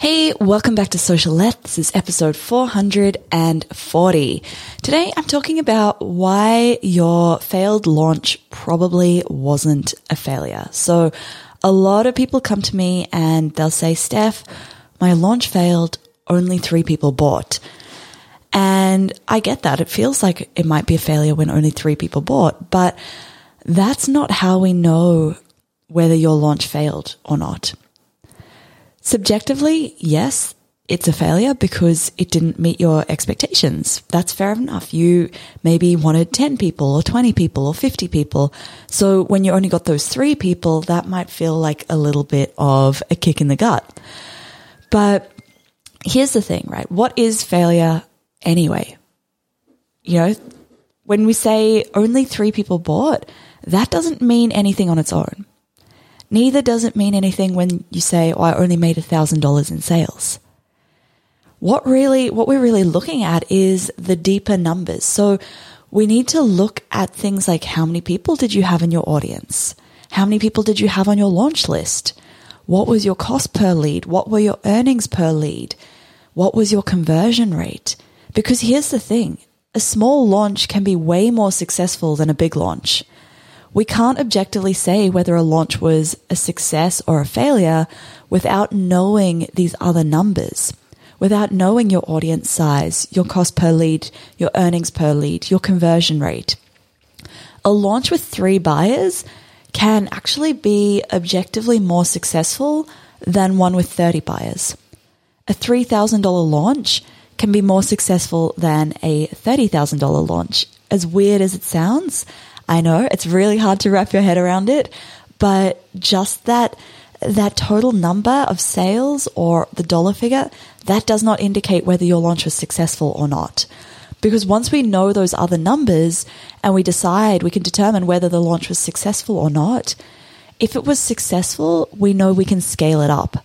Hey, welcome back to Socialette. This is episode 440. Today I'm talking about why your failed launch probably wasn't a failure. So a lot of people come to me and they'll say, Steph, my launch failed. Only three people bought. And I get that. It feels like it might be a failure when only three people bought, but that's not how we know whether your launch failed or not. Subjectively, yes, it's a failure because it didn't meet your expectations. That's fair enough. You maybe wanted 10 people or 20 people or 50 people. So when you only got those three people, that might feel like a little bit of a kick in the gut. But here's the thing, right? What is failure anyway. You know, when we say only three people bought, that doesn't mean anything on its own. Neither does it mean anything when you say, oh, I only made $1,000 in sales. What really, what we're really looking at is the deeper numbers. So we need to look at things like how many people did you have in your audience? How many people did you have on your launch list? What was your cost per lead? What were your earnings per lead? What was your conversion rate? Because here's the thing a small launch can be way more successful than a big launch. We can't objectively say whether a launch was a success or a failure without knowing these other numbers, without knowing your audience size, your cost per lead, your earnings per lead, your conversion rate. A launch with three buyers can actually be objectively more successful than one with 30 buyers. A $3,000 launch can be more successful than a $30,000 launch. As weird as it sounds, I know it's really hard to wrap your head around it, but just that that total number of sales or the dollar figure, that does not indicate whether your launch was successful or not. Because once we know those other numbers and we decide, we can determine whether the launch was successful or not. If it was successful, we know we can scale it up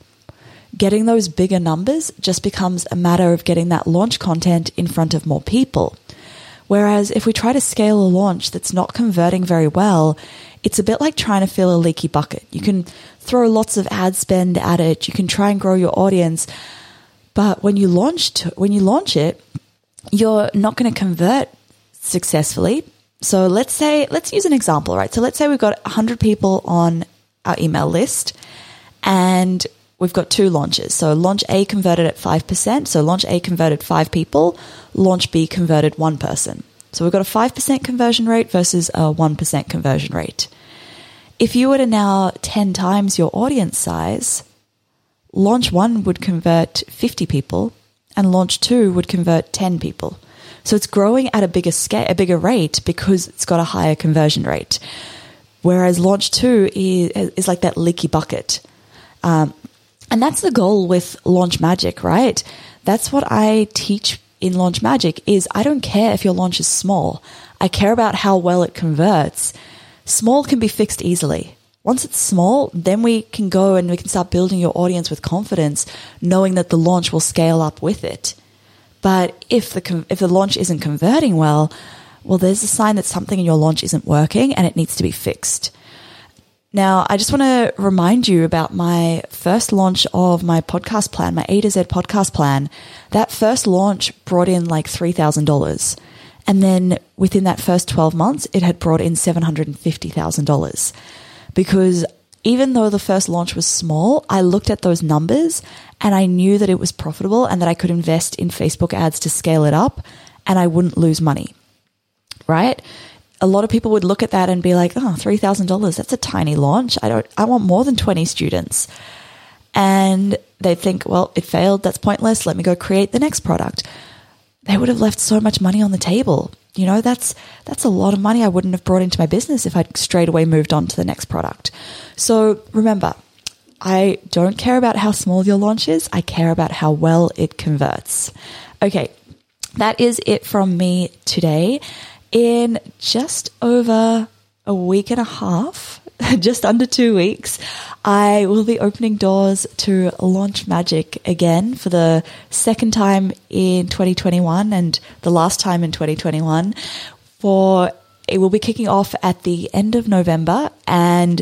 getting those bigger numbers just becomes a matter of getting that launch content in front of more people. Whereas if we try to scale a launch that's not converting very well, it's a bit like trying to fill a leaky bucket. You can throw lots of ad spend at it, you can try and grow your audience, but when you launch when you launch it, you're not going to convert successfully. So let's say let's use an example, right? So let's say we've got 100 people on our email list and we've got two launches. So launch A converted at 5%. So launch A converted five people. Launch B converted one person. So we've got a 5% conversion rate versus a 1% conversion rate. If you were to now 10 times your audience size, launch one would convert 50 people and launch two would convert 10 people. So it's growing at a bigger scale, a bigger rate because it's got a higher conversion rate. Whereas launch two is, is like that leaky bucket. Um, and that's the goal with Launch Magic, right? That's what I teach in Launch Magic is I don't care if your launch is small. I care about how well it converts. Small can be fixed easily. Once it's small, then we can go and we can start building your audience with confidence, knowing that the launch will scale up with it. But if the if the launch isn't converting well, well, there's a sign that something in your launch isn't working and it needs to be fixed. Now, I just want to remind you about my first launch of my podcast plan, my A to Z podcast plan. That first launch brought in like $3,000. And then within that first 12 months, it had brought in $750,000. Because even though the first launch was small, I looked at those numbers and I knew that it was profitable and that I could invest in Facebook ads to scale it up and I wouldn't lose money. Right? A lot of people would look at that and be like, oh, $3,000, that's a tiny launch. I don't, I want more than 20 students. And they'd think, well, it failed. That's pointless. Let me go create the next product. They would have left so much money on the table. you know, that's, that's a lot of money I wouldn't have brought into my business if I'd straight away moved on to the next product. So remember, I don't care about how small your launch is. I care about how well it converts. Okay. That is it from me today. In just over a week and a half, just under two weeks, I will be opening doors to Launch Magic again for the second time in 2021 and the last time in 2021. For it will be kicking off at the end of November and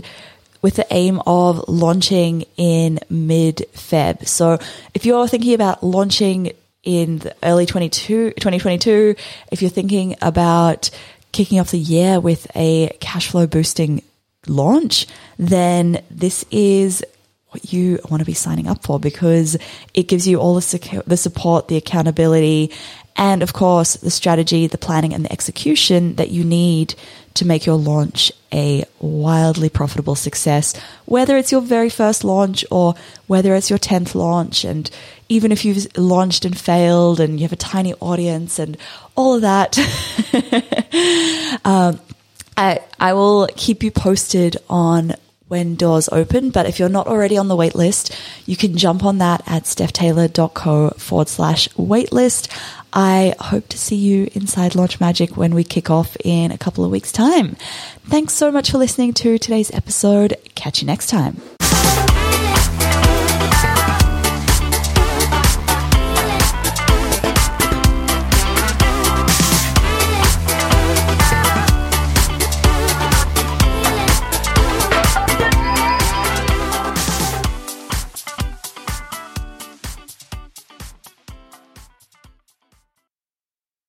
with the aim of launching in mid Feb. So if you're thinking about launching in the early 22, 2022, if you're thinking about kicking off the year with a cash flow boosting launch, then this is what you want to be signing up for because it gives you all the, secu- the support, the accountability, and of course, the strategy, the planning, and the execution that you need to make your launch a wildly profitable success, whether it's your very first launch or whether it's your 10th launch. And even if you've launched and failed and you have a tiny audience and all of that, um, I, I will keep you posted on when doors open. But if you're not already on the waitlist, you can jump on that at stephtaylor.co forward slash waitlist. I hope to see you inside Launch Magic when we kick off in a couple of weeks' time. Thanks so much for listening to today's episode. Catch you next time.